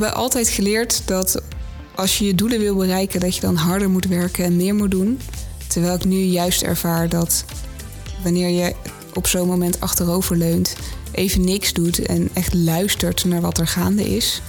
hebben altijd geleerd dat als je je doelen wil bereiken, dat je dan harder moet werken en meer moet doen. Terwijl ik nu juist ervaar dat wanneer je op zo'n moment achterover leunt, even niks doet en echt luistert naar wat er gaande is,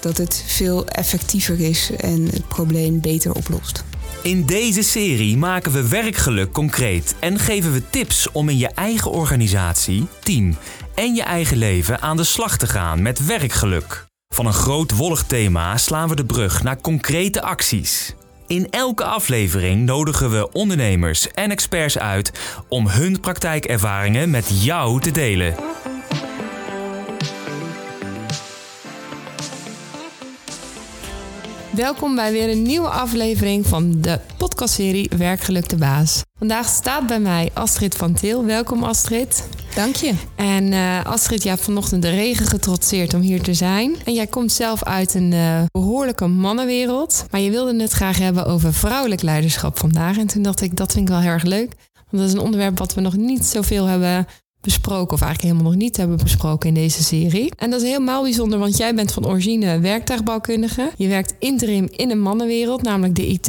dat het veel effectiever is en het probleem beter oplost. In deze serie maken we werkgeluk concreet en geven we tips om in je eigen organisatie, team en je eigen leven aan de slag te gaan met werkgeluk. Van een groot wollig thema slaan we de brug naar concrete acties. In elke aflevering nodigen we ondernemers en experts uit om hun praktijkervaringen met jou te delen. Welkom bij weer een nieuwe aflevering van de podcastserie Werkgeluk de Baas. Vandaag staat bij mij Astrid van Til. Welkom Astrid. Dank je. En uh, Astrid, jij hebt vanochtend de regen getrotseerd om hier te zijn. En jij komt zelf uit een uh, behoorlijke mannenwereld. Maar je wilde het graag hebben over vrouwelijk leiderschap vandaag. En toen dacht ik, dat vind ik wel heel erg leuk. Want dat is een onderwerp wat we nog niet zoveel hebben besproken, of eigenlijk helemaal nog niet hebben besproken in deze serie. En dat is helemaal bijzonder, want jij bent van origine werktuigbouwkundige. Je werkt interim in een mannenwereld, namelijk de IT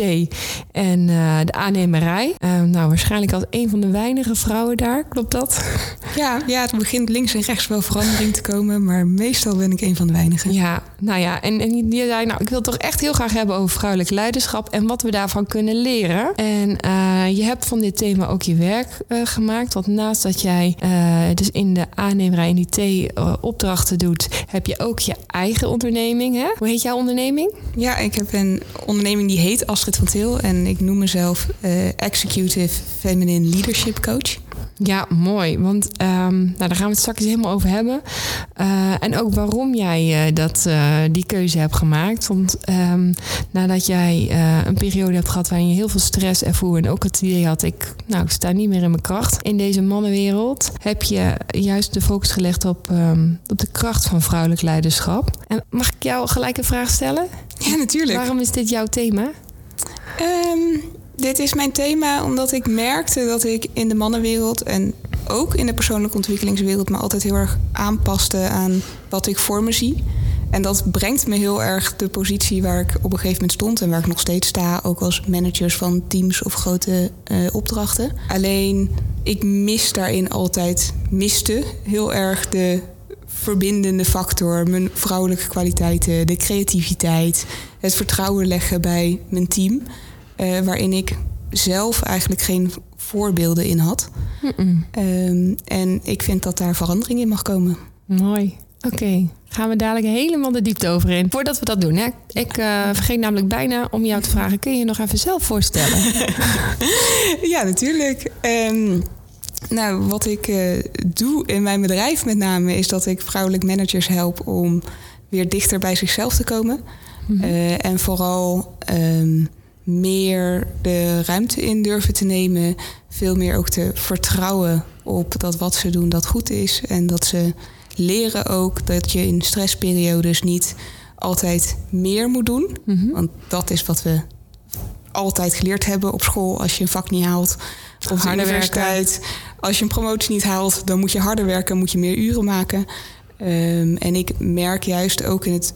en uh, de aannemerij. Uh, nou, waarschijnlijk als een van de weinige vrouwen daar, klopt dat? Ja, ja, het begint links en rechts wel verandering te komen, maar meestal ben ik een van de weinigen. Ja, nou ja, en, en je zei, nou, ik wil het toch echt heel graag hebben over vrouwelijk leiderschap en wat we daarvan kunnen leren. En uh, je hebt van dit thema ook je werk gemaakt, want naast dat jij dus in de aannemerij en IT-opdrachten doet, heb je ook je eigen onderneming. Hè? Hoe heet jouw onderneming? Ja, ik heb een onderneming die heet Astrid van Til en ik noem mezelf uh, Executive Feminine Leadership Coach. Ja, mooi. Want um, nou, daar gaan we het straks helemaal over hebben. Uh, en ook waarom jij uh, dat, uh, die keuze hebt gemaakt. Want um, nadat jij een periode hebt gehad waarin je heel veel stress ervoer... en ook het idee had, ik, nou, ik sta niet meer in mijn kracht. In deze mannenwereld heb je juist de focus gelegd op, um, op de kracht van vrouwelijk leiderschap. En mag ik jou gelijk een vraag stellen? Ja, natuurlijk. Waarom is dit jouw thema? Dit is mijn thema omdat ik merkte dat ik in de mannenwereld en ook in de persoonlijke ontwikkelingswereld me altijd heel erg aanpaste aan wat ik voor me zie. En dat brengt me heel erg de positie waar ik op een gegeven moment stond en waar ik nog steeds sta, ook als managers van teams of grote uh, opdrachten. Alleen ik mis daarin altijd, miste heel erg de verbindende factor, mijn vrouwelijke kwaliteiten, de creativiteit, het vertrouwen leggen bij mijn team. Uh, waarin ik zelf eigenlijk geen voorbeelden in had. Mm -mm. Um, en ik vind dat daar verandering in mag komen. Mooi. Oké, okay. gaan we dadelijk helemaal de diepte over in. Voordat we dat doen, hè? ik uh, vergeet namelijk bijna om jou te vragen: kun je je nog even zelf voorstellen? ja, natuurlijk. Um, nou, wat ik uh, doe in mijn bedrijf met name is dat ik vrouwelijk managers help om weer dichter bij zichzelf te komen. Mm -hmm. uh, en vooral. Um, meer de ruimte in durven te nemen. Veel meer ook te vertrouwen op dat wat ze doen dat goed is. En dat ze leren ook dat je in stressperiodes niet altijd meer moet doen. Mm -hmm. Want dat is wat we altijd geleerd hebben op school. Als je een vak niet haalt op de universiteit. Werken. Als je een promotie niet haalt, dan moet je harder werken, moet je meer uren maken. Um, en ik merk juist ook in het,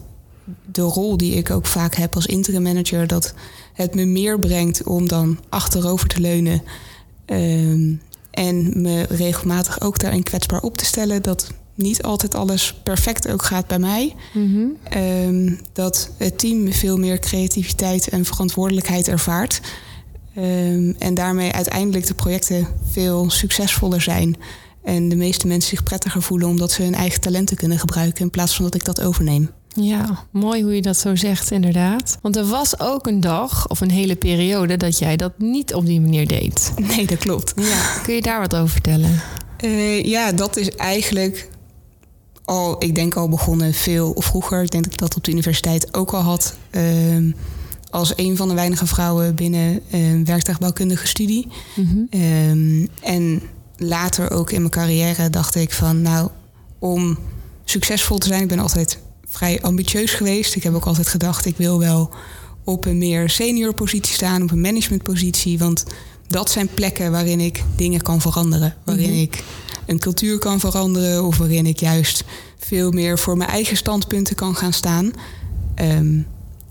de rol die ik ook vaak heb als interim manager... dat het me meer brengt om dan achterover te leunen. Um, en me regelmatig ook daarin kwetsbaar op te stellen. Dat niet altijd alles perfect ook gaat bij mij. Mm -hmm. um, dat het team veel meer creativiteit en verantwoordelijkheid ervaart. Um, en daarmee uiteindelijk de projecten veel succesvoller zijn. En de meeste mensen zich prettiger voelen omdat ze hun eigen talenten kunnen gebruiken in plaats van dat ik dat overneem. Ja, mooi hoe je dat zo zegt, inderdaad. Want er was ook een dag of een hele periode dat jij dat niet op die manier deed. Nee, dat klopt. Ja. Kun je daar wat over vertellen? Uh, ja, dat is eigenlijk al, ik denk al begonnen veel vroeger. Ik denk dat ik dat op de universiteit ook al had. Uh, als een van de weinige vrouwen binnen een werktuigbouwkundige studie. Mm -hmm. um, en later ook in mijn carrière dacht ik van, nou, om succesvol te zijn, ik ben altijd vrij ambitieus geweest. Ik heb ook altijd gedacht, ik wil wel op een meer senior positie staan, op een managementpositie. Want dat zijn plekken waarin ik dingen kan veranderen. Waarin -hmm. ik een cultuur kan veranderen of waarin ik juist veel meer voor mijn eigen standpunten kan gaan staan. Ehm,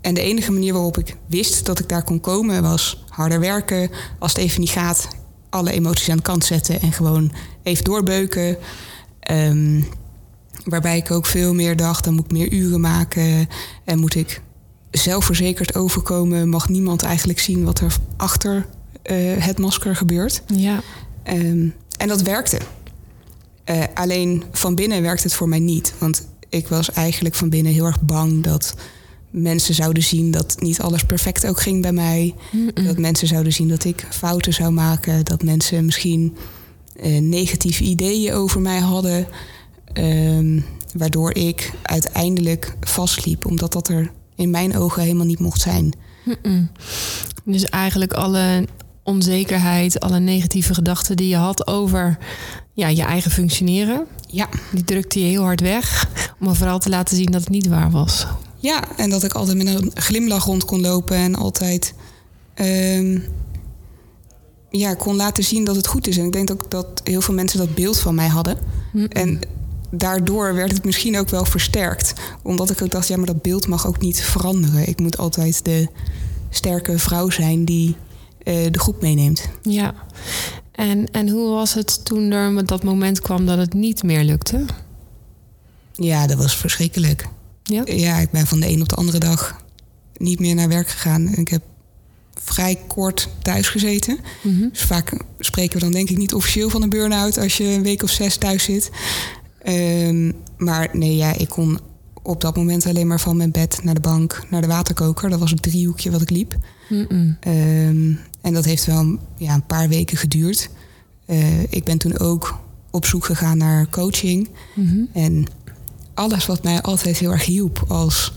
en de enige manier waarop ik wist dat ik daar kon komen was harder werken. Als het even niet gaat, alle emoties aan de kant zetten en gewoon even doorbeuken. Ehm, waarbij ik ook veel meer dacht, dan moet ik meer uren maken en moet ik zelfverzekerd overkomen. Mag niemand eigenlijk zien wat er achter eh, het masker gebeurt. Ja. Ehm, en dat werkte. Uh, alleen van binnen werkte het voor mij niet. Want ik was eigenlijk van binnen heel erg bang dat mensen zouden zien dat niet alles perfect ook ging bij mij. Dat mensen zouden zien dat ik fouten zou maken. Dat mensen misschien eh, negatieve ideeën over mij hadden. Ehm, waardoor ik uiteindelijk vastliep, omdat dat er in mijn ogen helemaal niet mocht zijn. Dus eigenlijk alle onzekerheid, alle negatieve gedachten die je had over ja, je eigen functioneren, Ja, die drukte je heel hard weg. Om vooral te laten zien dat het niet waar was. ja, en dat ik altijd met een glimlach rond kon lopen en altijd ehm, ja, kon laten zien dat het goed is. En ik denk ook dat heel veel mensen dat beeld van mij hadden. En daardoor werd het misschien ook wel versterkt. Omdat ik ook dacht, ja, maar dat beeld mag ook niet veranderen. Ik moet altijd de sterke vrouw zijn die eh, de groep meeneemt. Ja. En, en hoe was het toen er met dat moment kwam dat het niet meer lukte? Ja, dat was verschrikkelijk. Ja. Ja, ik ben van de een op de andere dag niet meer naar werk gegaan. En ik heb vrij kort thuis gezeten. Mhm. Dus vaak spreken we dan denk ik niet officieel van een burn-out als je een week of zes thuis zit. Ehm, maar nee, ja, ik kon op dat moment alleen maar van mijn bed naar de bank, naar de waterkoker. Dat was het driehoekje wat ik liep. Ehm, en dat heeft wel ja, een paar weken geduurd. Eh, ik ben toen ook op zoek gegaan naar coaching. Mhm. En alles wat mij altijd heel erg hielp als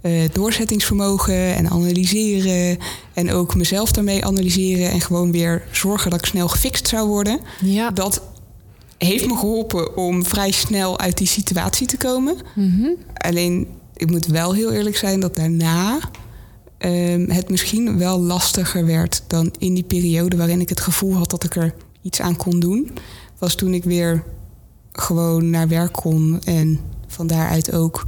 eh, doorzettingsvermogen en analyseren. En ook mezelf daarmee analyseren en gewoon weer zorgen dat ik snel gefixt zou worden. Ja. Dat heeft me geholpen om vrij snel uit die situatie te komen. Mhm. Alleen, ik moet wel heel eerlijk zijn dat daarna ehm, het misschien wel lastiger werd dan in die periode waarin ik het gevoel had dat ik er iets aan kon doen. Was toen ik weer gewoon naar werk kon en van daaruit ook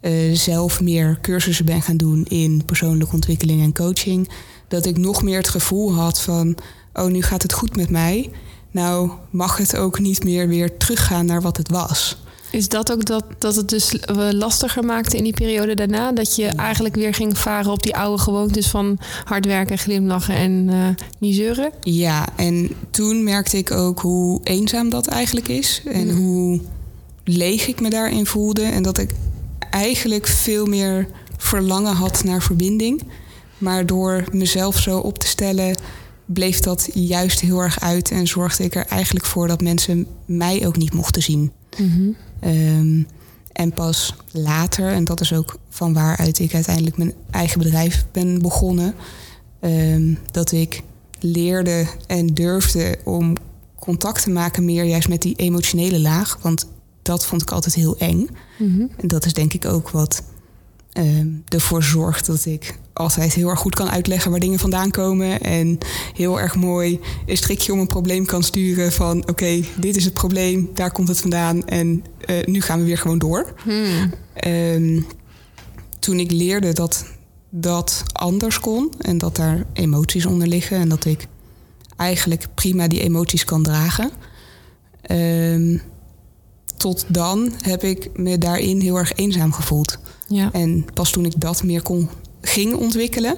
eh, zelf meer cursussen ben gaan doen in persoonlijke ontwikkeling en coaching. Dat ik nog meer het gevoel had van, oh nu gaat het goed met mij. Nou mag het ook niet meer weer teruggaan naar wat het was. Is dat ook dat, dat het dus eh, lastiger maakte in die periode daarna? Dat je eigenlijk weer ging varen op die oude gewoontes van hard werken, glimlachen en eh niet zeuren? Ja, en toen merkte ik ook hoe eenzaam dat eigenlijk is. En hoe leeg ik me daarin voelde. En dat ik eigenlijk veel meer verlangen had naar verbinding. Maar door mezelf zo op te stellen, bleef dat juist heel erg uit. En zorgde ik er eigenlijk voor dat mensen mij ook niet mochten zien. Mhm. Ehm, en pas later, en dat is ook van waaruit ik uiteindelijk mijn eigen bedrijf ben begonnen, ehm, dat ik leerde en durfde om contact te maken meer juist met die emotionele laag. Want dat vond ik altijd heel eng. Mhm. En dat is denk ik ook wat ervoor zorgt dat ik altijd heel erg goed kan uitleggen waar dingen vandaan komen. En heel erg mooi een strikje om een probleem kan sturen van oké, dit is het probleem, daar komt het vandaan en eh, nu gaan we weer gewoon door. Hmm. Ehm, toen ik leerde dat dat anders kon en dat daar emoties onder liggen en dat ik eigenlijk prima die emoties kan dragen. ehm, tot dan heb ik me daarin heel erg eenzaam gevoeld. Ja. En pas toen ik dat meer kon, ging ontwikkelen,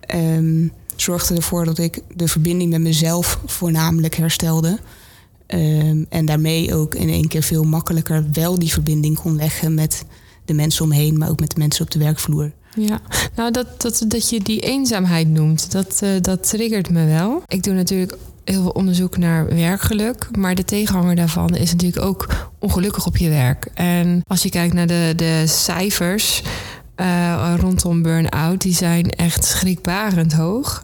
ehm, zorgde ervoor dat ik de verbinding met mezelf voornamelijk herstelde. Ehm, en daarmee ook in één keer veel makkelijker wel die verbinding kon leggen met de mensen omheen, maar ook met de mensen op de werkvloer. Ja, nou dat, dat, dat je die eenzaamheid noemt, dat, eh, dat triggert me wel. Ik doe natuurlijk heel veel onderzoek naar werkgeluk, maar de tegenhanger daarvan is natuurlijk ook ongelukkig op je werk. En als je kijkt naar de, de cijfers eh, rondom burn-out, die zijn echt schrikbarend hoog.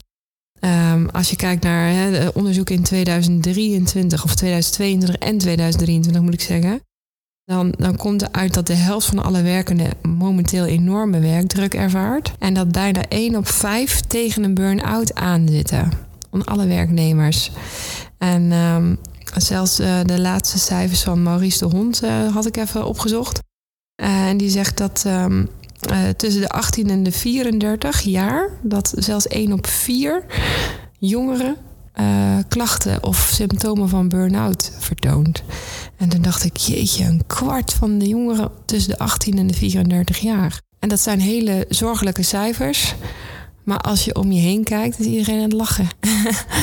Ehm, als je kijkt naar onderzoek in 2023 of 2022 en 2023 moet ik zeggen. Dan, dan komt eruit dat de helft van alle werkenden momenteel enorme werkdruk ervaart. En dat bijna 1 op 5 tegen een burn-out aanzitten. Van alle werknemers. En ehm, zelfs eh, de laatste cijfers van Maurice de Hond eh, had ik even opgezocht. Eh, en die zegt dat ehm, eh, tussen de 18 en de 34 jaar dat zelfs 1 op 4 jongeren klachten of symptomen van burn-out vertoont. En toen dacht ik, jeetje, een kwart van de jongeren tussen de 18 en de 34 jaar. En dat zijn hele zorgelijke cijfers. Maar als je om je heen kijkt, is iedereen aan het lachen.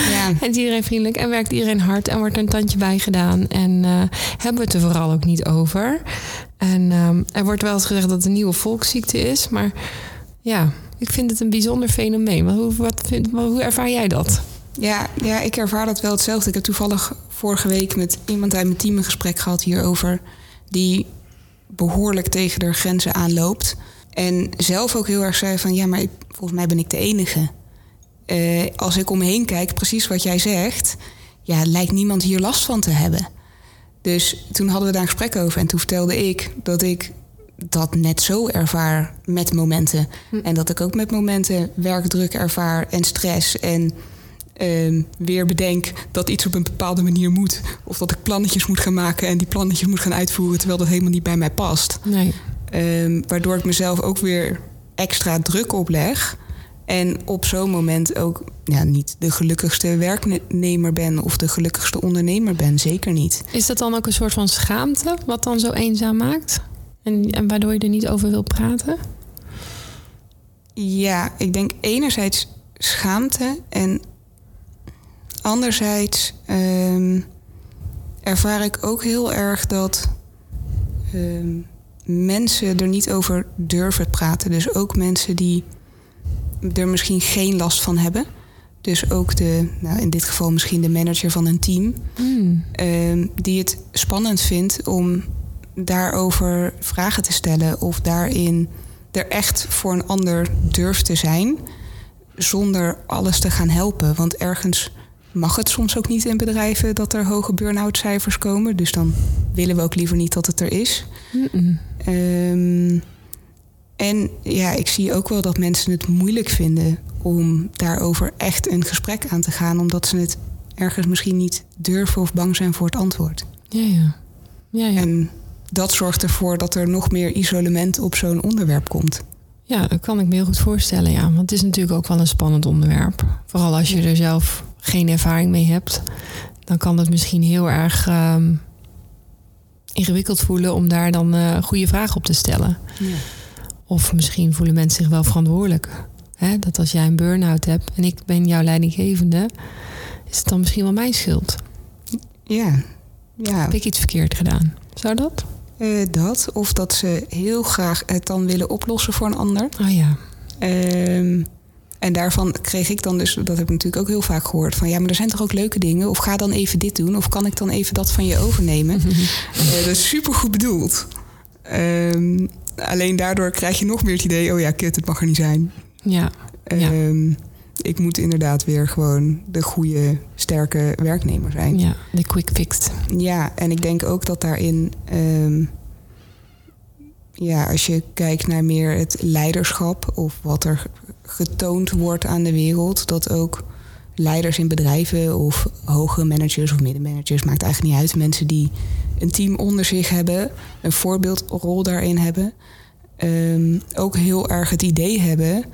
Ja. en is iedereen vriendelijk en werkt iedereen hard en wordt er een tandje bij gedaan. En uh, hebben we het er vooral ook niet over. En uh, er wordt wel eens gezegd dat het een nieuwe volksziekte is. Maar ja, ik vind het een bijzonder fenomeen. Hoe, wat vind, hoe ervaar jij dat? Ja, ja, ik ervaar dat wel hetzelfde. Ik heb toevallig vorige week met iemand uit mijn team een gesprek gehad hierover. Die behoorlijk tegen de grenzen aanloopt. En zelf ook heel erg zei van ja, maar volgens mij ben ik de enige. Uh, als ik om me heen kijk, precies wat jij zegt, ja, lijkt niemand hier last van te hebben. Dus toen hadden we daar een gesprek over en toen vertelde ik dat ik dat net zo ervaar met momenten. Hm. En dat ik ook met momenten werkdruk ervaar en stress en uh, weer bedenk dat iets op een bepaalde manier moet. Of dat ik plannetjes moet gaan maken en die plannetjes moet gaan uitvoeren terwijl dat helemaal niet bij mij past. Nee. Um, waardoor ik mezelf ook weer extra druk opleg. En op zo'n moment ook ja, niet de gelukkigste werknemer ben of de gelukkigste ondernemer ben. Zeker niet. Is dat dan ook een soort van schaamte wat dan zo eenzaam maakt? En, en waardoor je er niet over wil praten? Ja, ik denk enerzijds schaamte en anderzijds um, ervaar ik ook heel erg dat um, mensen er niet over durven praten. Dus ook mensen die er misschien geen last van hebben. Dus ook de, nou in dit geval misschien de manager van een team, mm. die het spannend vindt om daarover vragen te stellen of daarin er echt voor een ander durft te zijn, zonder alles te gaan helpen. Want ergens mag het soms ook niet in bedrijven dat er hoge burn-out cijfers komen. Dus dan willen we ook liever niet dat het er is. Um, en ja, ik zie ook wel dat mensen het moeilijk vinden om daarover echt een gesprek aan te gaan, omdat ze het ergens misschien niet durven of bang zijn voor het antwoord. Ja, ja. ja, ja. En dat zorgt ervoor dat er nog meer isolement op zo'n onderwerp komt. Ja, dat kan ik me heel goed voorstellen, ja. Want het is natuurlijk ook wel een spannend onderwerp. Vooral als je er zelf geen ervaring mee hebt, dan kan het misschien heel erg uh, ingewikkeld voelen om daar dan uh, goede vragen op te stellen. Ja. Of misschien voelen mensen zich wel verantwoordelijk. Hè? Dat als jij een burn-out hebt en ik ben jouw leidinggevende, is het dan misschien wel mijn schuld. Ja. ja. Heb ik iets verkeerd gedaan? Zou dat? Uh, dat. Of dat ze heel graag het dan willen oplossen voor een ander. Oh ja. Um, en daarvan kreeg ik dan dus, dat heb ik natuurlijk ook heel vaak gehoord, van ja, maar er zijn toch ook leuke dingen? Of ga dan even dit doen? Of kan ik dan even dat van je overnemen? uh, dat is super goed bedoeld. Um, alleen daardoor krijg je nog meer het idee, oh ja, kut, het mag er niet zijn. Ja. Um, Ik moet inderdaad weer gewoon de goede, sterke werknemer zijn. Ja, de quick fix. Ja, en ik denk ook dat daarin, um, ja, als je kijkt naar meer het leiderschap of wat er getoond wordt aan de wereld, dat ook leiders in bedrijven of hoge managers of middenmanagers, maakt eigenlijk niet uit, mensen die een team onder zich hebben, een voorbeeldrol daarin hebben, um, ook heel erg het idee hebben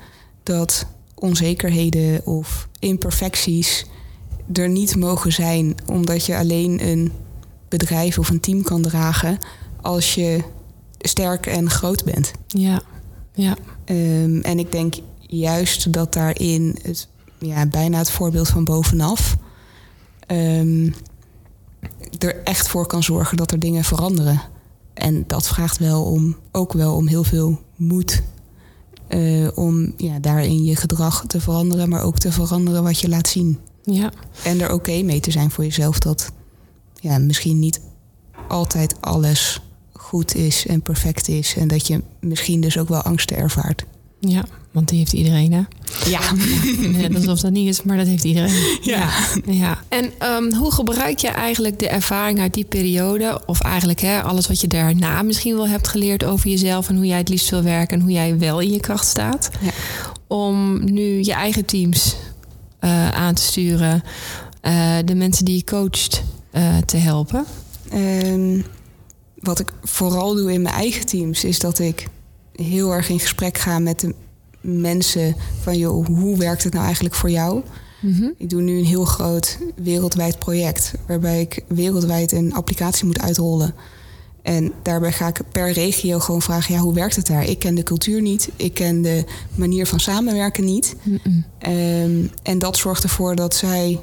dat onzekerheden of imperfecties er niet mogen zijn, omdat je alleen een bedrijf of een team kan dragen als je sterk en groot bent. Ja, ja. Um, en ik denk juist dat daarin het, ja, bijna het voorbeeld van bovenaf um, er echt voor kan zorgen dat er dingen veranderen. En dat vraagt wel om, ook wel om heel veel moed. Uh, om ja, daarin je gedrag te veranderen, maar ook te veranderen wat je laat zien. Ja. En er oké okay mee te zijn voor jezelf dat ja, misschien niet altijd alles goed is en perfect is. En dat je misschien dus ook wel angsten ervaart. Ja, want die heeft iedereen, hè? Ja. Net alsof dat niet is, maar dat heeft iedereen. Ja. ja. En um, hoe gebruik je eigenlijk de ervaring uit die periode... of eigenlijk hè, alles wat je daarna misschien wel hebt geleerd over jezelf... en hoe jij het liefst wil werken en hoe jij wel in je kracht staat... Ja. om nu je eigen teams uh, aan te sturen... Uh, de mensen die je coacht uh, te helpen? Um, wat ik vooral doe in mijn eigen teams... is dat ik heel erg in gesprek ga met de mensen van joh, hoe werkt het nou eigenlijk voor jou? Mhm. Ik doe nu een heel groot wereldwijd project waarbij ik wereldwijd een applicatie moet uitrollen. En daarbij ga ik per regio gewoon vragen: ja, hoe werkt het daar? Ik ken de cultuur niet, ik ken de manier van samenwerken niet. Mm-mm. Ehm, en dat zorgt ervoor dat zij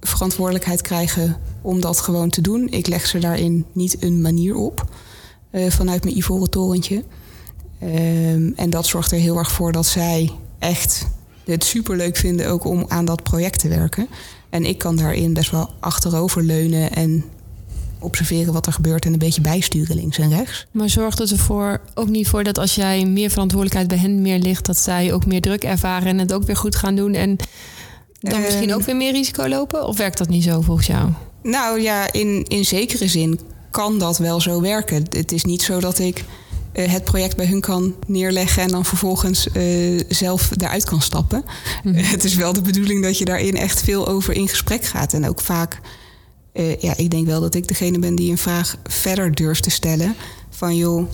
verantwoordelijkheid krijgen om dat gewoon te doen. Ik leg ze daarin niet een manier op eh, vanuit mijn ivoren torentje. Ehm, en dat zorgt er heel erg voor dat zij echt het superleuk vinden ook om aan dat project te werken. En ik kan daarin best wel achterover leunen en observeren wat er gebeurt en een beetje bijsturen links en rechts. Maar zorgt het ervoor ook niet voor dat als jij meer verantwoordelijkheid bij hen meer ligt, dat zij ook meer druk ervaren en het ook weer goed gaan doen en dan Ehm. misschien ook weer meer risico lopen? Of werkt dat niet zo volgens jou? Nou ja, in, in zekere zin kan dat wel zo werken. Het is niet zo dat ik het project bij hun kan neerleggen en dan vervolgens eh, zelf daaruit kan stappen. Mhm. Het is wel de bedoeling dat je daarin echt veel over in gesprek gaat. En ook vaak, eh, ja, ik denk wel dat ik degene ben die een vraag verder durft te stellen. Van joh,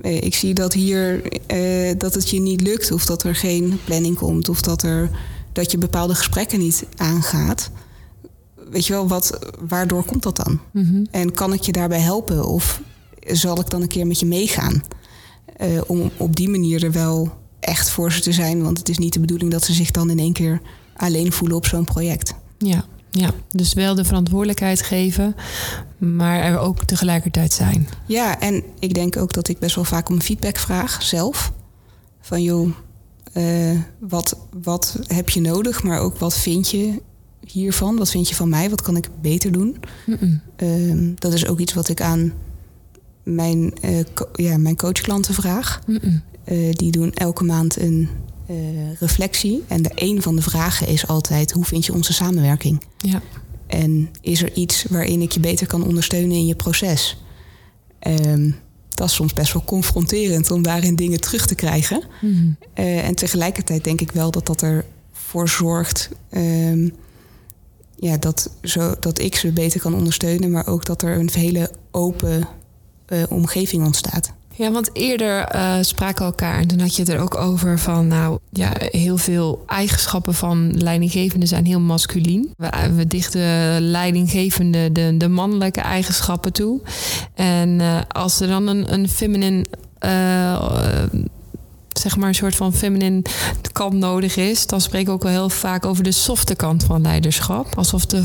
eh, ik zie dat hier eh, dat het je niet lukt, of dat er geen planning komt, of dat, er, dat je bepaalde gesprekken niet aangaat. Weet je wel, wat, waardoor komt dat dan? Mhm. En kan ik je daarbij helpen? Of zal ik dan een keer met je meegaan? Eh, om op die manier er wel echt voor ze te zijn. Want het is niet de bedoeling dat ze zich dan in één keer alleen voelen op zo'n project. Ja, ja, dus wel de verantwoordelijkheid geven, maar er ook tegelijkertijd zijn. Ja, en ik denk ook dat ik best wel vaak om feedback vraag zelf. Van joh, eh, wat, wat heb je nodig? Maar ook wat vind je hiervan? Wat vind je van mij? Wat kan ik beter doen? Ehm, dat is ook iets wat ik aan mijn, eh, co- ja, mijn coachklanten vraag. Eh, die doen elke maand een eh, reflectie. En de een van de vragen is altijd: hoe vind je onze samenwerking? Ja. En is er iets waarin ik je beter kan ondersteunen in je proces? Ehm, dat is soms best wel confronterend om daarin dingen terug te krijgen. Mhm. Eh, en tegelijkertijd denk ik wel dat dat ervoor zorgt ehm, ja, dat, zo, dat ik ze beter kan ondersteunen, maar ook dat er een hele open omgeving ontstaat. Ja, want eerder eh, spraken we elkaar en toen had je het er ook over van, nou ja, heel veel eigenschappen van leidinggevenden zijn heel masculien. We, we dichten leidinggevende de, de mannelijke eigenschappen toe. En eh, als er dan een, een feminine, eh, eh, zeg maar een soort van feminine kant nodig is, dan spreken we ook wel heel vaak over de softe kant van leiderschap. Alsof de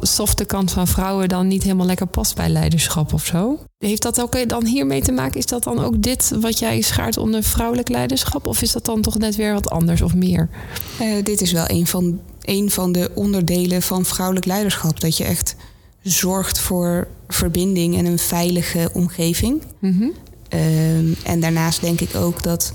softe kant van vrouwen dan niet helemaal lekker past bij leiderschap of zo. Heeft dat ook dan hiermee te maken? Is dat dan ook dit wat jij schaart onder vrouwelijk leiderschap? Of is dat dan toch net weer wat anders of meer? Eh, dit is wel een van, een van de onderdelen van vrouwelijk leiderschap. Dat je echt zorgt voor verbinding en een veilige omgeving. Mhm. Ehm, en daarnaast denk ik ook dat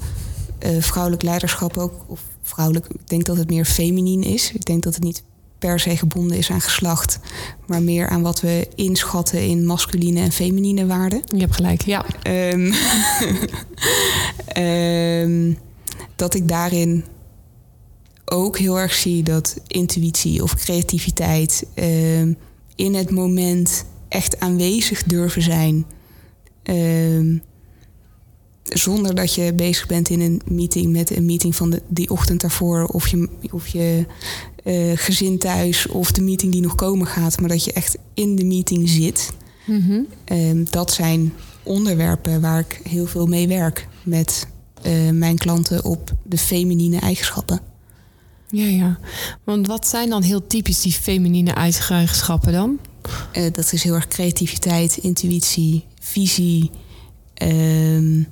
eh, vrouwelijk leiderschap ook, of vrouwelijk, ik denk dat het meer feminien is. Ik denk dat het niet per se gebonden is aan geslacht, maar meer aan wat we inschatten in masculine en feminine waarden. Je hebt gelijk, ja. Ehm, ehm, dat ik daarin ook heel erg zie dat intuïtie of creativiteit ehm, in het moment echt aanwezig durven zijn. Zonder dat je bezig bent in een meeting met een meeting van de, die ochtend daarvoor, of je, of je eh, gezin thuis, of de meeting die nog komen gaat, maar dat je echt in de meeting zit. Mhm. Ehm, dat zijn onderwerpen waar ik heel veel mee werk met eh, mijn klanten op de feminine eigenschappen. Ja, ja. Want wat zijn dan heel typisch die feminine eigenschappen dan? Eh, dat is heel erg creativiteit, intuïtie, visie. ehm,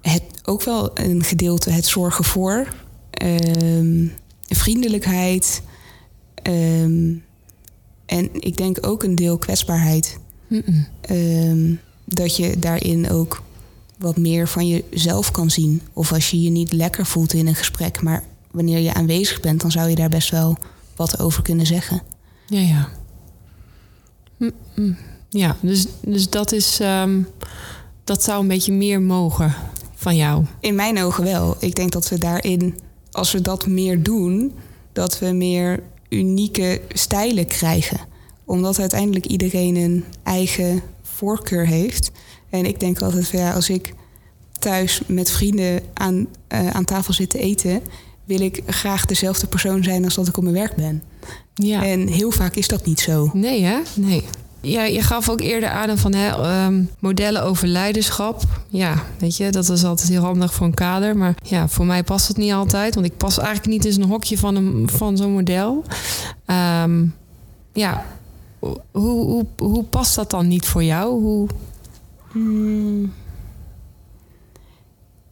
het, ook wel een gedeelte het zorgen voor. ehm, vriendelijkheid. ehm, en ik denk ook een deel kwetsbaarheid. Ehm, dat je daarin ook wat meer van jezelf kan zien. Of als je je niet lekker voelt in een gesprek, maar wanneer je aanwezig bent, dan zou je daar best wel wat over kunnen zeggen. Ja, ja. Ja, dus, dus dat is... dat zou een beetje meer mogen van jou. In mijn ogen wel. Ik denk dat we daarin, als we dat meer doen, dat we meer unieke stijlen krijgen. Omdat uiteindelijk iedereen een eigen voorkeur heeft. En ik denk altijd van ja, als ik thuis met vrienden aan, eh, aan tafel zit te eten, wil ik graag dezelfde persoon zijn als dat ik op mijn werk ben. Ja. En heel vaak is dat niet zo. Nee, hè? Nee. Ja, je gaf ook eerder aan van hè, ehm, modellen over leiderschap. Ja, weet je, dat is altijd heel handig voor een kader. Maar ja, voor mij past het niet altijd. Want ik pas eigenlijk niet in een hokje van, een, van zo'n model. Ehm, ja, hoe, hoe, hoe past dat dan niet voor jou? Hoe... Hmm.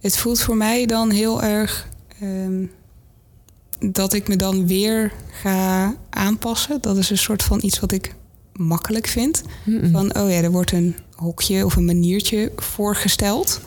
Het voelt voor mij dan heel erg ehm, dat ik me dan weer ga aanpassen. Dat is een soort van iets wat ik makkelijk vind. Van, oh ja, er wordt een hokje of een maniertje voorgesteld.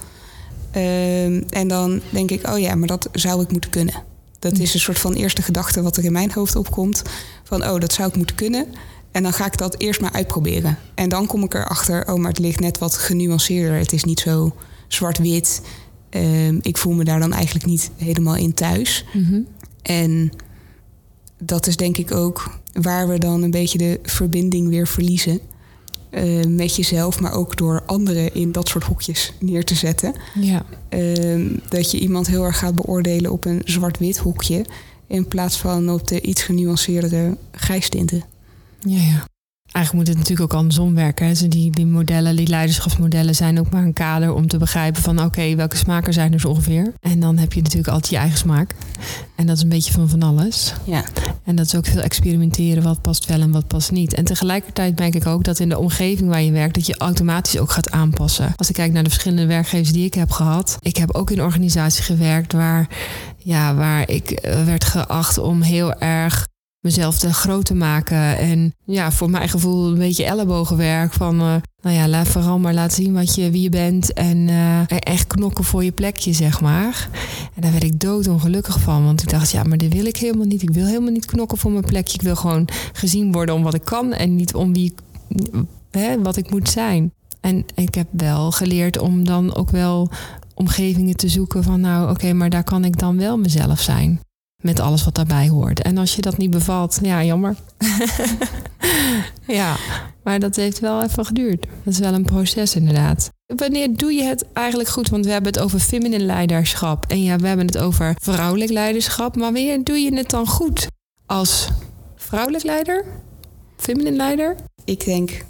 Ehm, en dan denk ik, oh ja, maar dat zou ik moeten kunnen. Dat is een soort van eerste gedachte wat er in mijn hoofd opkomt. Van, oh, dat zou ik moeten kunnen. En dan ga ik dat eerst maar uitproberen. En dan kom ik erachter, oh, maar het ligt net wat genuanceerder. Het is niet zo zwart-wit. Ehm, ik voel me daar dan eigenlijk niet helemaal in thuis. Mhm. En dat is denk ik ook waar we dan een beetje de verbinding weer verliezen. eh, met jezelf, maar ook door anderen in dat soort hokjes neer te zetten. Ja. Ehm, dat je iemand heel erg gaat beoordelen op een zwart-wit hokje. In plaats van op de iets genuanceerdere grijstinten. Ja, ja. Eigenlijk moet het natuurlijk ook andersom werken. Hè. Zo die, die modellen, die leiderschapsmodellen zijn ook maar een kader om te begrijpen van oké, welke smaken zijn er zo ongeveer. En dan heb je natuurlijk altijd je eigen smaak. En dat is een beetje van van alles. Ja. En dat is ook veel experimenteren, wat past wel en wat past niet. En tegelijkertijd merk ik ook dat in de omgeving waar je werkt, dat je automatisch ook gaat aanpassen. Als ik kijk naar de verschillende werkgevers die ik heb gehad. Ik heb ook in een organisatie gewerkt waar, ja, waar ik eh, werd geacht om heel erg mezelf te groot te maken. En ja, voor mijn gevoel een beetje ellebogenwerk. Van, eh, nou ja, laat vooral maar laten zien wat je, wie je bent. En echt knokken voor je plekje, zeg maar. En daar werd ik doodongelukkig van. Want ik dacht, ja, maar dit wil ik helemaal niet. Ik wil helemaal niet knokken voor mijn plekje. Ik wil gewoon gezien worden om wat ik kan. En niet om wie ik, hè, wat ik moet zijn. En ik heb wel geleerd om dan ook wel omgevingen te zoeken van... nou, oké, maar daar kan ik dan wel mezelf zijn met alles wat daarbij hoort. En als je dat niet bevalt, ja, jammer. ja, maar dat heeft wel even geduurd. Dat is wel een proces inderdaad. Wanneer doe je het eigenlijk goed? Want we hebben het over feminine leiderschap. En ja, we hebben het over vrouwelijk leiderschap. Maar wanneer doe je het dan goed? Als vrouwelijk leider? Feminine leider? Ik denk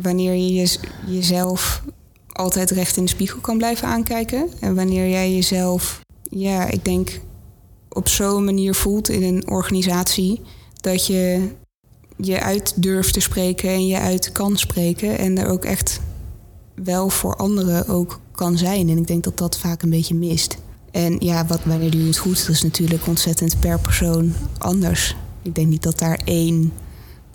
wanneer je jez- jezelf altijd recht in de spiegel kan blijven aankijken. En wanneer jij jezelf, ja, ik denk op zo'n manier voelt in een organisatie dat je je uit durft te spreken en je uit kan spreken en er ook echt wel voor anderen ook kan zijn. En ik denk dat dat vaak een beetje mist. En ja, wat, wanneer doe je het goed? Dat is natuurlijk ontzettend per persoon anders. Ik denk niet dat daar één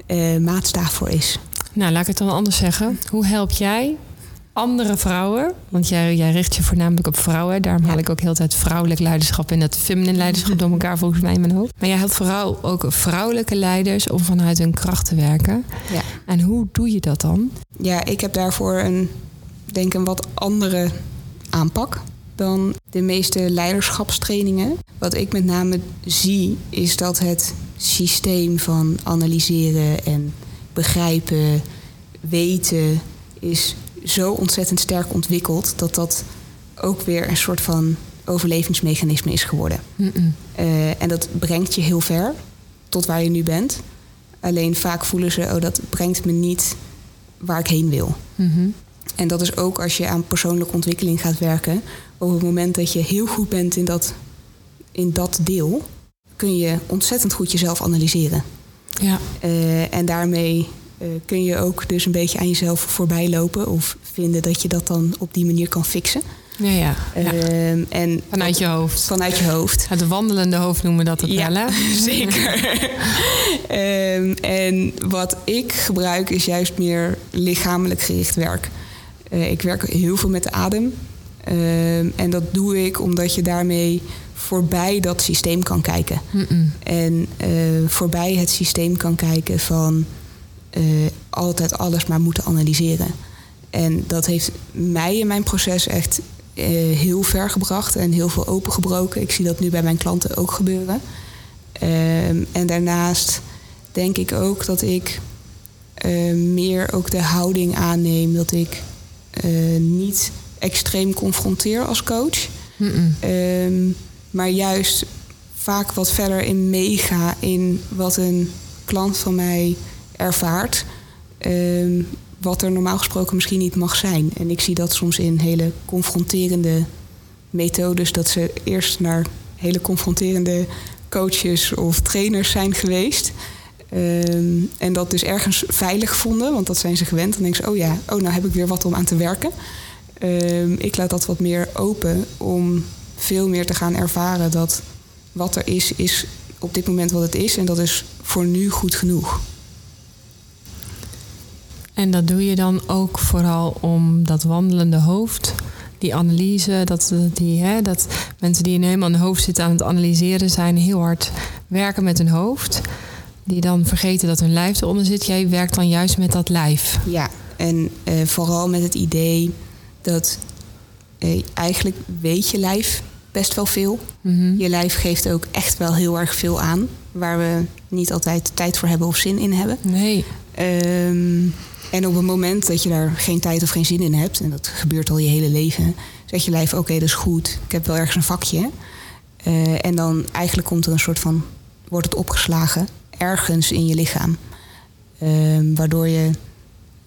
eh, maatstaaf voor is. Nou, laat ik het dan anders zeggen. Hoe help jij andere vrouwen? Want jij, jij richt je voornamelijk op vrouwen. Daarom haal ik ook heel tijd vrouwelijk leiderschap en het feminine leiderschap door elkaar volgens mij in mijn hoofd. Maar jij helpt vooral ook vrouwelijke leiders om vanuit hun kracht te werken. Ja. En hoe doe je dat dan? Ja, ik heb daarvoor een, denk een wat andere aanpak dan de meeste leiderschapstrainingen. Wat ik met name zie is dat het systeem van analyseren en begrijpen, weten is zo ontzettend sterk ontwikkeld dat dat ook weer een soort van overlevingsmechanisme is geworden. Eh, en dat brengt je heel ver tot waar je nu bent. Alleen vaak voelen ze, oh, dat brengt me niet waar ik heen wil. Mhm. En dat is ook als je aan persoonlijke ontwikkeling gaat werken. Op het moment dat je heel goed bent in dat, in dat deel, kun je ontzettend goed jezelf analyseren. Ja. Eh, en daarmee kun je ook dus een beetje aan jezelf voorbij lopen of vinden dat je dat dan op die manier kan fixen. Ja, ja. ja. Ehm, en Vanuit je hoofd. vanuit je hoofd. Het wandelende hoofd noemen we dat het Ja. wel, hè? Zeker. Ehm, en wat ik gebruik is juist meer lichamelijk gericht werk. Eh, ik werk heel veel met de adem. Ehm, en dat doe ik omdat je daarmee voorbij dat systeem kan kijken. En eh, voorbij het systeem kan kijken van eh, altijd alles maar moeten analyseren. En dat heeft mij in mijn proces echt eh, heel ver gebracht en heel veel opengebroken. Ik zie dat nu bij mijn klanten ook gebeuren. Ehm, en daarnaast denk ik ook dat ik eh, meer ook de houding aanneem dat ik eh, niet extreem confronteer als coach. Ehm, maar juist vaak wat verder in meega in wat een klant van mij ervaart. Ehm, wat er normaal gesproken misschien niet mag zijn. En ik zie dat soms in hele confronterende methodes. Dat ze eerst naar hele confronterende coaches of trainers zijn geweest. Ehm, en dat dus ergens veilig vonden, want dat zijn ze gewend. Dan denken ze, oh ja, oh, nou heb ik weer wat om aan te werken. Ehm, ik laat dat wat meer open om veel meer te gaan ervaren dat wat er is, is op dit moment wat het is. En dat is voor nu goed genoeg. En dat doe je dan ook vooral om dat wandelende hoofd, die analyse, dat, die, hè, dat mensen die helemaal in hun hoofd zitten aan het analyseren zijn, heel hard werken met hun hoofd. Die dan vergeten dat hun lijf eronder zit. Jij werkt dan juist met dat lijf. Ja, en eh, vooral met het idee dat eh, eigenlijk weet je lijf best wel veel. Mhm. Je lijf geeft ook echt wel heel erg veel aan, waar we niet altijd tijd voor hebben of zin in hebben. Nee. Ehm, en op het moment dat je daar geen tijd of geen zin in hebt, en dat gebeurt al je hele leven, zegt je lijf: Oké, dat is goed, ik heb wel ergens een vakje. Eh, en dan eigenlijk komt er een soort van, wordt het opgeslagen ergens in je lichaam. Ehm, waardoor je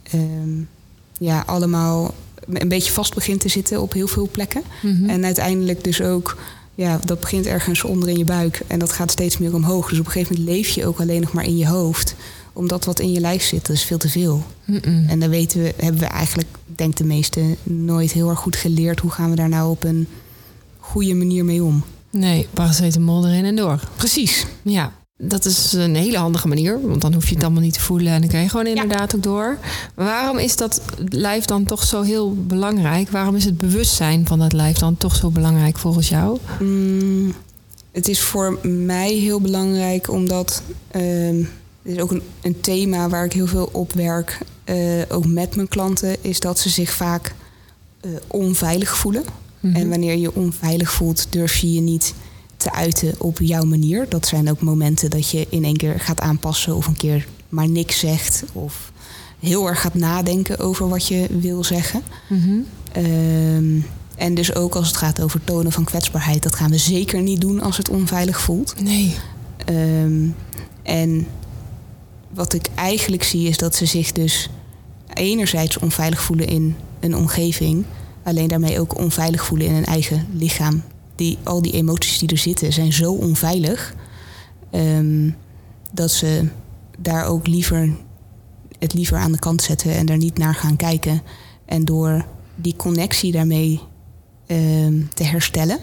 ehm, ja, allemaal een beetje vast begint te zitten op heel veel plekken. Mhm. En uiteindelijk dus ook, ja, dat begint ergens onder in je buik en dat gaat steeds meer omhoog. Dus op een gegeven moment leef je ook alleen nog maar in je hoofd. Omdat wat in je lijf zit, dat is veel te veel. En dan weten we, hebben we eigenlijk, denk de meesten, nooit heel erg goed geleerd. Hoe gaan we daar nou op een goede manier mee om? Nee, paracetamol erin en door. Precies. Ja, dat is een hele handige manier. Want dan hoef je het allemaal niet te voelen en dan kan je gewoon inderdaad ook door. Maar waarom is dat lijf dan toch zo heel belangrijk? Waarom is het bewustzijn van dat lijf dan toch zo belangrijk volgens jou? Mm, het is voor mij heel belangrijk omdat ehm dit is ook een, een thema waar ik heel veel op werk, eh, ook met mijn klanten, is dat ze zich vaak eh, onveilig voelen. Mhm. En wanneer je je onveilig voelt, durf je je niet te uiten op jouw manier. Dat zijn ook momenten dat je in één keer gaat aanpassen of een keer maar niks zegt. Of heel erg gaat nadenken over wat je wil zeggen. Mhm. Ehm, en dus ook als het gaat over tonen van kwetsbaarheid, dat gaan we zeker niet doen als het onveilig voelt. Nee. Ehm, en wat ik eigenlijk zie is dat ze zich dus enerzijds onveilig voelen in een omgeving, alleen daarmee ook onveilig voelen in hun eigen lichaam. Die, al die emoties die er zitten zijn zo onveilig ehm, dat ze daar ook liever het liever aan de kant zetten en daar niet naar gaan kijken. En door die connectie daarmee ehm, te herstellen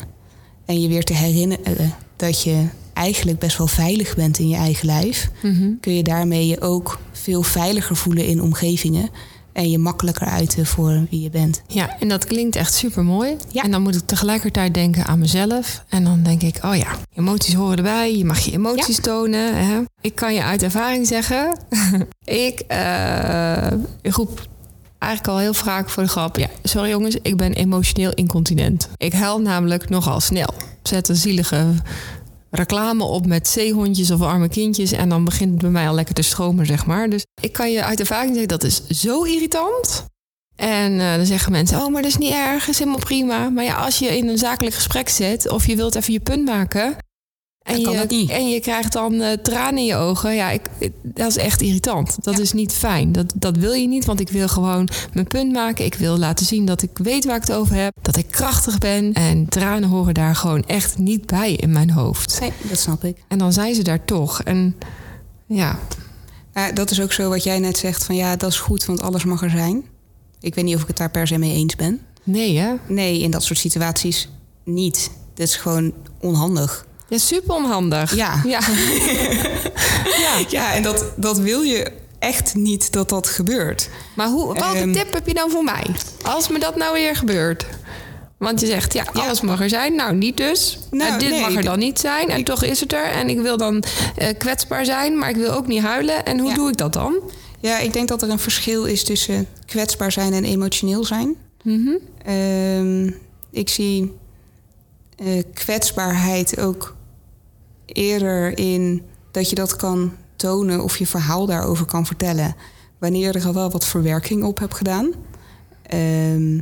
en je weer te herinneren dat je eigenlijk best wel veilig bent in je eigen lijf, Mhm. kun je daarmee je ook veel veiliger voelen in omgevingen en je makkelijker uiten voor wie je bent. Ja, en dat klinkt echt super mooi. Ja. En dan moet ik tegelijkertijd denken aan mezelf. En dan denk ik, oh ja, emoties horen erbij. Je mag je emoties tonen. Hè? Ik kan je uit ervaring zeggen. ik, eh, ik roep eigenlijk al heel vaak voor de grap. Ja, sorry jongens, ik ben emotioneel incontinent. Ik huil namelijk nogal snel. Zet een zielige reclame op met zeehondjes of arme kindjes. En dan begint het bij mij al lekker te stromen, zeg maar. Dus ik kan je uit ervaring zeggen, dat is zo irritant. En eh, dan zeggen mensen, oh, maar dat is niet erg, is helemaal prima. Maar ja, als je in een zakelijk gesprek zit of je wilt even je punt maken... En, kan je, dat niet. en je krijgt dan eh, tranen in je ogen. Ja, ik, ik- dat is echt irritant. Dat Ja. is niet fijn. Dat, dat wil je niet, want ik wil gewoon mijn punt maken. Ik wil laten zien dat ik weet waar ik het over heb. Dat ik krachtig ben. En tranen horen daar gewoon echt niet bij in mijn hoofd. Nee, dat snap ik. En dan zijn ze daar toch. En ja, Ja, dat is ook zo wat jij net zegt van ja, dat is goed, want alles mag er zijn. Ik weet niet of ik het daar per se mee eens ben. nee hè? Nee, in dat soort situaties niet. Dat is gewoon onhandig. Ja, super onhandig. Ja. Ja. ja. Ja, en dat, dat wil je echt niet dat dat gebeurt. Maar hoe, welke Ehm. tip heb je dan voor mij? Als me dat nou weer gebeurt. Want je zegt, ja, alles mag er zijn. Nou, niet dus. Nou, en dit nee, mag er dan niet zijn. En toch is het er. En ik wil dan eh, kwetsbaar zijn, maar ik wil ook niet huilen. En hoe Ja. doe ik dat dan? Ja, ik denk dat er een verschil is tussen kwetsbaar zijn en emotioneel zijn. Mhm. Ehm, ik zie eh, kwetsbaarheid ook eerder in dat je dat kan tonen of je verhaal daarover kan vertellen. Wanneer je er al wel wat verwerking op hebt gedaan. Ehm,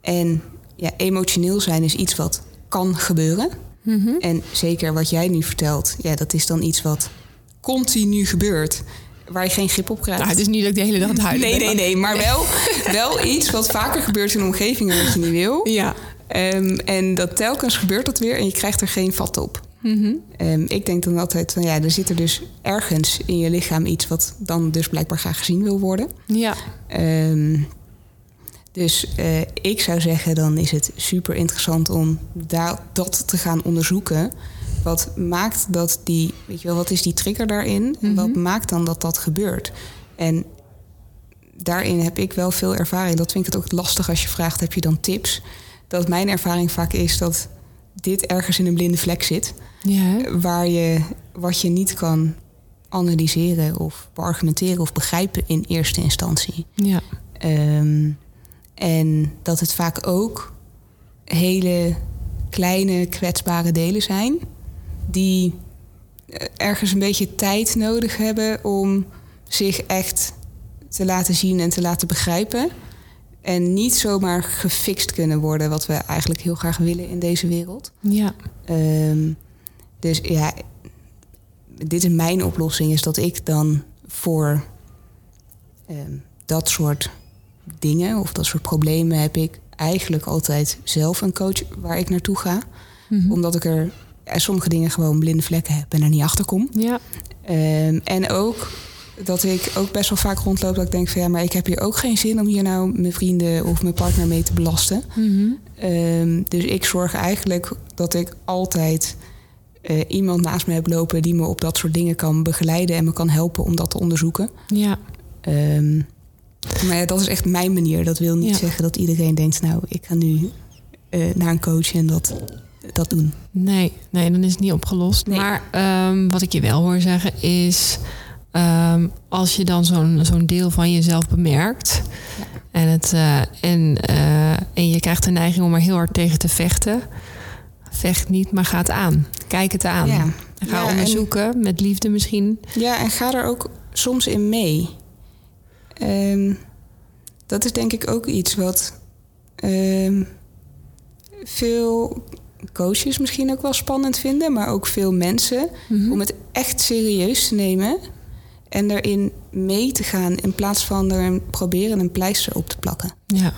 En ja, emotioneel zijn is iets wat kan gebeuren. Mhm. En zeker wat jij nu vertelt, ja, dat is dan iets wat continu gebeurt. Waar je geen grip op krijgt. Nou, het is niet dat ik de hele dag huilen nee, ben, nee, nee. Maar wel, wel iets wat vaker gebeurt in omgevingen wat je niet wil. Ja. Ehm, en dat telkens gebeurt dat weer en je krijgt er geen vat op. Mhm. Ehm, ik denk dan altijd van ja, er zit er dus ergens in je lichaam iets wat dan dus blijkbaar graag gezien wil worden. Ja. Ehm, dus eh, ik zou zeggen, dan is het super interessant om daar, dat te gaan onderzoeken. Wat maakt dat die, weet je wel, wat is die trigger daarin? En wat Mhm. maakt dan dat dat gebeurt? En daarin heb ik wel veel ervaring. Dat vind ik het ook lastig als je vraagt, heb je dan tips? Dat mijn ervaring vaak is dat dit ergens in een blinde vlek zit. Ja. Waar je wat je niet kan analyseren of beargumenteren of begrijpen in eerste instantie. Ja. Ehm, en dat het vaak ook hele kleine kwetsbare delen zijn die eh, ergens een beetje tijd nodig hebben om zich echt te laten zien en te laten begrijpen. En niet zomaar gefixt kunnen worden, wat we eigenlijk heel graag willen in deze wereld. Ja. Ehm, dus ja, dit is mijn oplossing, is dat ik dan voor ehm, dat soort dingen of dat soort problemen heb ik eigenlijk altijd zelf een coach waar ik naartoe ga. Mhm. Omdat ik er ja, sommige dingen gewoon blinde vlekken heb en er niet achter kom. Ja. Ehm, en ook dat ik ook best wel vaak rondloop dat ik denk van ja, maar ik heb hier ook geen zin om hier nou mijn vrienden of mijn partner mee te belasten. Mhm. Ehm, dus ik zorg eigenlijk dat ik altijd eh, iemand naast me heb lopen die me op dat soort dingen kan begeleiden en me kan helpen om dat te onderzoeken. Ja. Ehm, maar ja, dat is echt mijn manier. Dat wil niet Ja. zeggen dat iedereen denkt, nou, ik ga nu eh, naar een coach en dat, dat doen. Nee, nee, dan is het niet opgelost. Nee. Maar ehm, wat ik je wel hoor zeggen is... ehm, als je dan zo'n zo'n deel van jezelf bemerkt... En, het, eh, en, eh, en je krijgt de neiging om er heel hard tegen te vechten... vecht niet, maar ga het aan. Kijk het aan. Ja. Ga Ja, en- onderzoeken, met liefde misschien. Ja, en ga er ook soms in mee. Ehm, dat is denk ik ook iets wat ehm, veel coaches misschien ook wel spannend vinden, maar ook veel mensen Mhm. om het echt serieus te nemen en erin mee te gaan in plaats van er een, proberen een pleister op te plakken. Ja,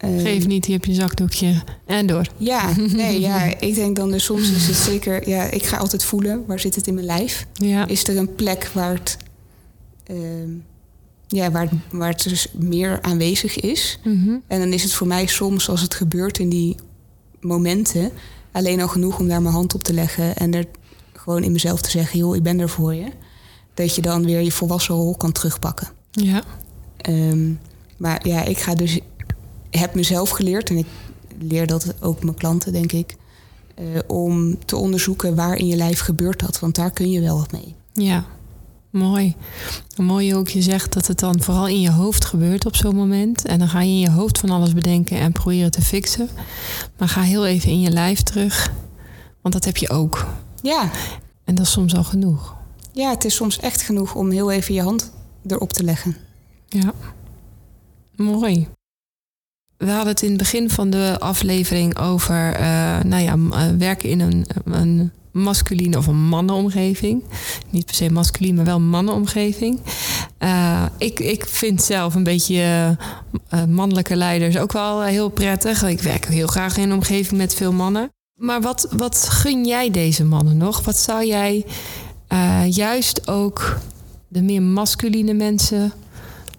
Ehm, geef niet, hier heb je een zakdoekje. En door. Ja, nee, ja, ik denk dan dus soms is het zeker, ja, ik ga altijd voelen waar zit het in mijn lijf. Ja, Is er een plek waar het, ehm, ja, waar, waar het dus meer aanwezig is? Mhm. En dan is het voor mij soms, als het gebeurt in die momenten, alleen al genoeg om daar mijn hand op te leggen en er gewoon in mezelf te zeggen: joh, ik ben er voor je. Dat je dan weer je volwassen rol kan terugpakken. ja. Ehm, maar ja, ik ga dus, heb mezelf geleerd en ik leer dat ook mijn klanten, denk ik, eh, om te onderzoeken waar in je lijf gebeurt dat, want daar kun je wel wat mee. Ja, mooi. Mooi ook je zegt dat het dan vooral in je hoofd gebeurt op zo'n moment. En dan ga je in je hoofd van alles bedenken en proberen te fixen. Maar ga heel even in je lijf terug. Want dat heb je ook. Ja, En dat is soms al genoeg. Ja, het is soms echt genoeg om heel even je hand erop te leggen. Ja. Mooi. We hadden het in het begin van de aflevering over eh, nou ja, eh, werken in een, een masculine of een mannenomgeving. Niet per se masculien, maar wel mannenomgeving. Eh, ik, ik vind zelf een beetje mannelijke leiders ook wel heel prettig. Ik werk heel graag in een omgeving met veel mannen. Maar wat, wat gun jij deze mannen nog? Wat zou jij eh, juist ook de meer masculine mensen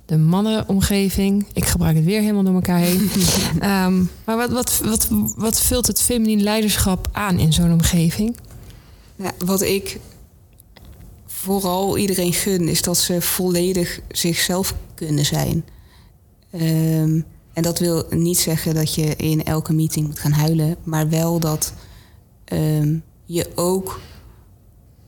de mannenomgeving. Ik gebruik het weer helemaal door elkaar heen. Ehm, maar wat, wat, wat, wat vult het feminien leiderschap aan in zo'n omgeving? Ja, wat ik vooral iedereen gun, is dat ze volledig zichzelf kunnen zijn. Ehm, en dat wil niet zeggen dat je in elke meeting moet gaan huilen, maar wel dat ehm, je ook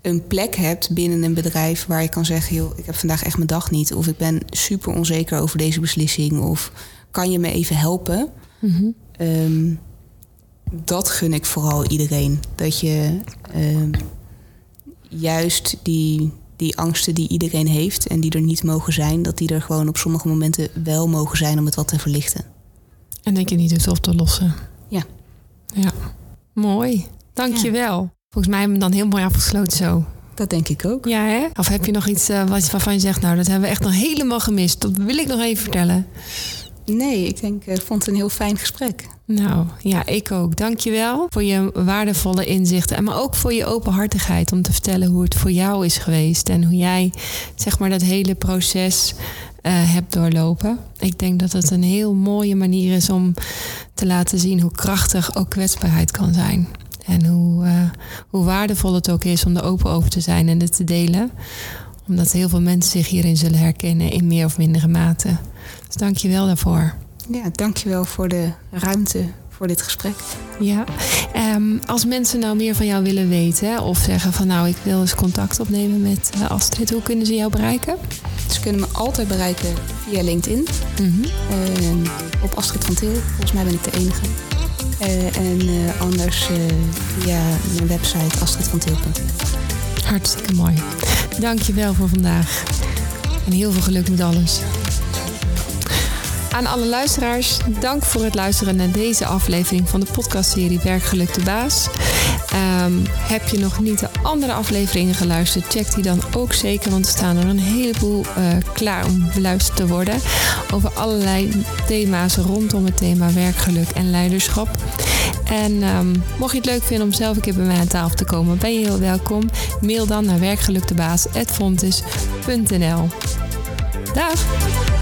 een plek hebt binnen een bedrijf waar je kan zeggen: joh, ik heb vandaag echt mijn dag niet, of ik ben super onzeker over deze beslissing, of kan je me even helpen? Ehm, dat gun ik vooral iedereen. Dat je ehm, juist die, die angsten die iedereen heeft en die er niet mogen zijn, dat die er gewoon op sommige momenten wel mogen zijn om het wat te verlichten. En dat je niet hoeft op te lossen. Ja. Ja, mooi. Dank je wel. Volgens mij hebben we hem dan heel mooi afgesloten zo. Dat denk ik ook. Ja, hè? Of heb je nog iets uh, wat, waarvan je zegt, nou, dat hebben we echt nog helemaal gemist. Dat wil ik nog even vertellen. Nee, ik denk, ik vond het een heel fijn gesprek. Nou, ja, ik ook. Dank je wel voor je waardevolle inzichten. Maar ook voor je openhartigheid om te vertellen hoe het voor jou is geweest. En hoe jij, zeg maar, dat hele proces uh, hebt doorlopen. Ik denk dat het een heel mooie manier is om te laten zien hoe krachtig ook kwetsbaarheid kan zijn. En hoe, uh, hoe waardevol het ook is om er open over te zijn en het te delen. Omdat heel veel mensen zich hierin zullen herkennen in meer of mindere mate. Dus dank je wel daarvoor. Ja, dank je wel voor de ruimte voor dit gesprek. Ja, um, als mensen nou meer van jou willen weten of zeggen van nou ik wil eens contact opnemen met uh, Astrid, hoe kunnen ze jou bereiken? Ze kunnen me altijd bereiken via LinkedIn. Mm -hmm. uh, op Astrid van Til, volgens mij ben ik de enige. Uh, en anders via mijn website astridvantil.nl. Hartstikke mooi. Dankjewel voor vandaag. En heel veel geluk met alles. Aan alle luisteraars, dank voor het luisteren naar deze aflevering van de podcastserie Werkgeluk de Baas. Um, heb je nog niet de andere afleveringen geluisterd, check die dan ook zeker, want er staan er een heleboel uh, klaar om beluisterd te worden over allerlei thema's rondom het thema werkgeluk en leiderschap. En um, mocht je het leuk vinden om zelf een keer bij mij aan tafel te komen, ben je heel welkom. Mail dan naar werkgelukdebaas.fontis.nl. Dag!